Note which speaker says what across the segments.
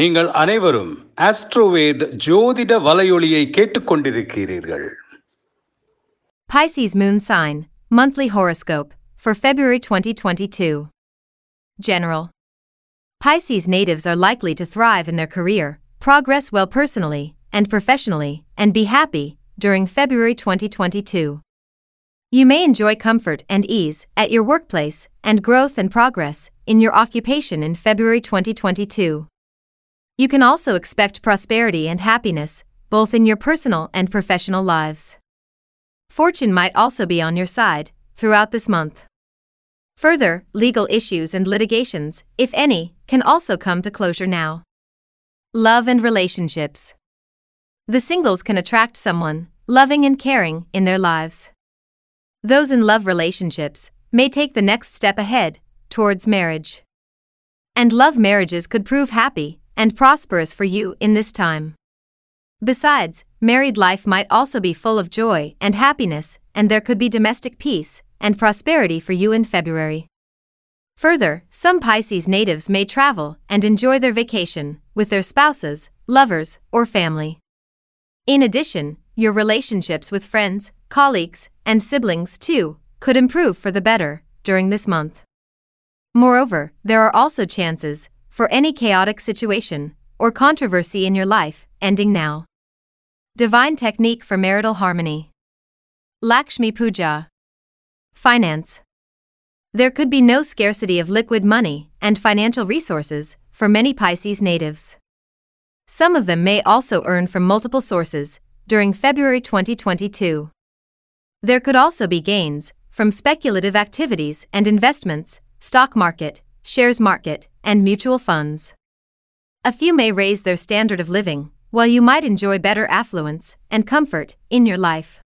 Speaker 1: நீங்கள் அனைவரும் ஆஸ்ட்ரோவேத் ஜோதிட வலையொலியை கேட்டுக்கொண்டிருக்கிறீர்கள்
Speaker 2: Pisces Moon Sign, Monthly Horoscope, for February 2022. General. Pisces natives are likely to thrive in their career, progress well personally and professionally, and be happy during February 2022. You may enjoy comfort and ease at your workplace and growth and progress in your occupation in February 2022. You can also expect prosperity and happiness both in your personal and professional lives. Fortune might also be on your side throughout this month. Further, legal issues and litigations, if any, can also come to closure now. Love and relationships. The singles can attract someone loving and caring in their lives. Those in love relationships may take the next step ahead towards marriage. And love marriages could prove happy and prosperous for you in this time. Besides, married life might also be full of joy and happiness, and there could be domestic peace and prosperity for you in February. Further, some Pisces natives may travel and enjoy their vacation with their spouses, lovers, or family. In addition, your relationships with friends, colleagues, and siblings, too, could improve for the better during this month. Moreover, there are also chances for any chaotic situation or controversy in your life ending now. Divine technique for marital harmony. Lakshmi Puja. Finance. There could be no scarcity of liquid money and financial resources for many Pisces natives. Some of them may also earn from multiple sources during February 2022. There could also be gains from speculative activities and investments, stock market, shares market, and mutual funds. A few may raise their standard of living, while you might enjoy better affluence and comfort in your life.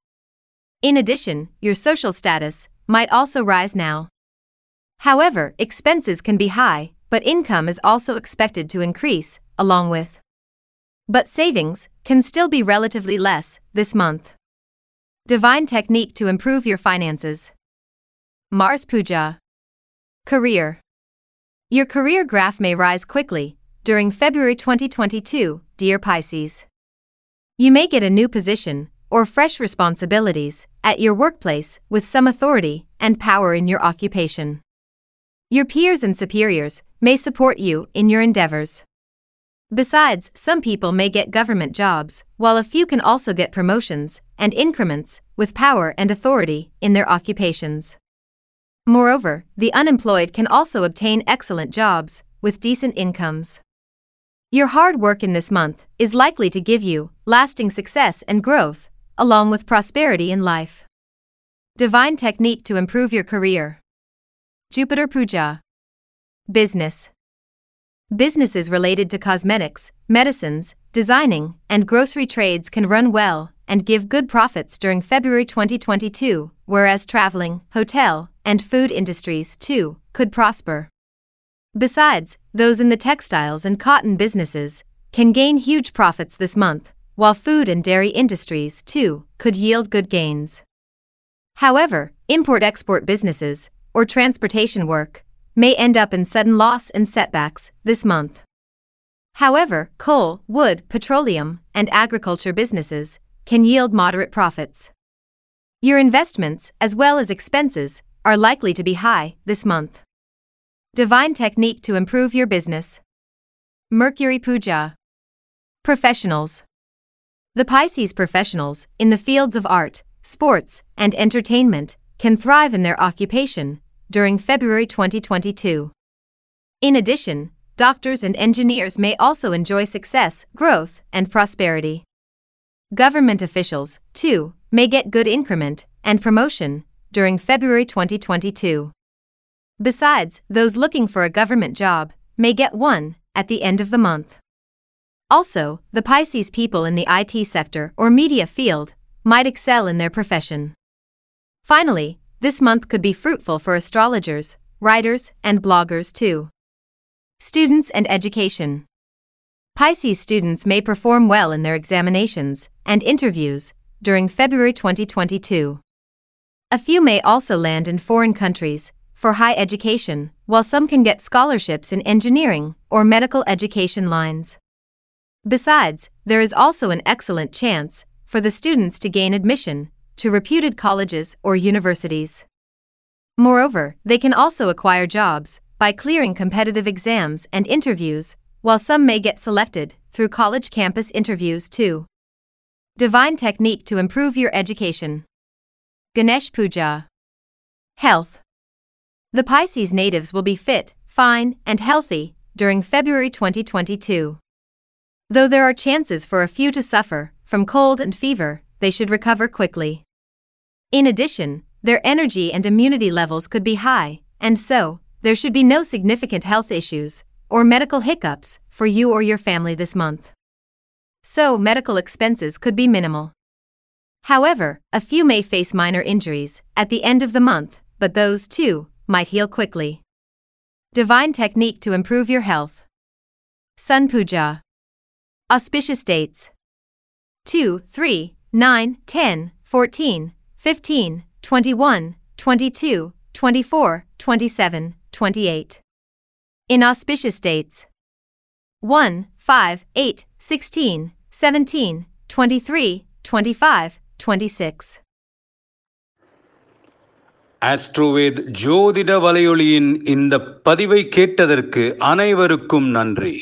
Speaker 2: In addition, your social status might also rise now. However, expenses can be high, but income is also expected to increase, along with. But savings can still be relatively less this month. Divine technique to improve your finances. Mars Puja. Career. Your career graph may rise quickly during February 2022, dear Pisces. You may get a new position or fresh responsibilities at your workplace with some authority and power in your occupation. Your peers and superiors may support you in your endeavors. Besides, some people may get government jobs, while a few can also get promotions and increments with power and authority in their occupations. Moreover, the unemployed can also obtain excellent jobs with decent incomes. Your hard work in this month is likely to give you lasting success and growth, along with prosperity in life. Divine technique to improve your career. Jupiter Puja. Business. Businesses related to cosmetics, medicines, designing, and grocery trades can run well and give good profits during February 2022, whereas traveling, hotel, and food industries, too, could prosper. Besides, those in the textiles and cotton businesses can gain huge profits this month, while food and dairy industries, too, could yield good gains. However, import export businesses, or transportation work, may end up in sudden loss and setbacks this month. However, coal, wood, petroleum, and agriculture businesses can yield moderate profits. Your investments, as well as expenses, are likely to be high this month. Divine technique to improve your business. Mercury Puja. Professionals. The Pisces professionals in the fields of art, sports, and entertainment can thrive in their occupation during February 2022. In addition, doctors and engineers may also enjoy success, growth, and prosperity. Government officials, too, may get good increment and promotion during February 2022. Besides, those looking for a government job may get one at the end of the month. Also, the Pisces people in the IT sector or media field might excel in their profession. Finally, this month could be fruitful for astrologers, writers, and bloggers too. Students and education. Pisces students may perform well in their examinations and interviews during February 2022. A few may also land in foreign countries for high education, while some can get scholarships in engineering or medical education lines. Besides, there is also an excellent chance for the students to gain admission to reputed colleges or universities. Moreover, they can also acquire jobs by clearing competitive exams and interviews, while some may get selected through college campus interviews too. Divine technique to improve your education. Ganesh Puja. Health. The Pisces natives will be fit, fine, and healthy during February 2022. Though there are chances for a few to suffer from cold and fever, they should recover quickly. In addition, their energy and immunity levels could be high, and so, there should be no significant health issues or medical hiccups for you or your family this month. So, medical expenses could be minimal. However, a few may face minor injuries at the end of the month, but those, too, might heal quickly. Divine technique to improve your health. Sun Puja. Auspicious dates 2, 3, 9, 10, 14, 15, 21, 22, 24, 27, 28. Inauspicious dates 1, 5, 8, 16, 17, 23, 25, 26.
Speaker 1: AstroVed ஜோதிட வலையொலியின் இந்த பதிவை கேட்டதற்கு அனைவருக்கும் நன்றி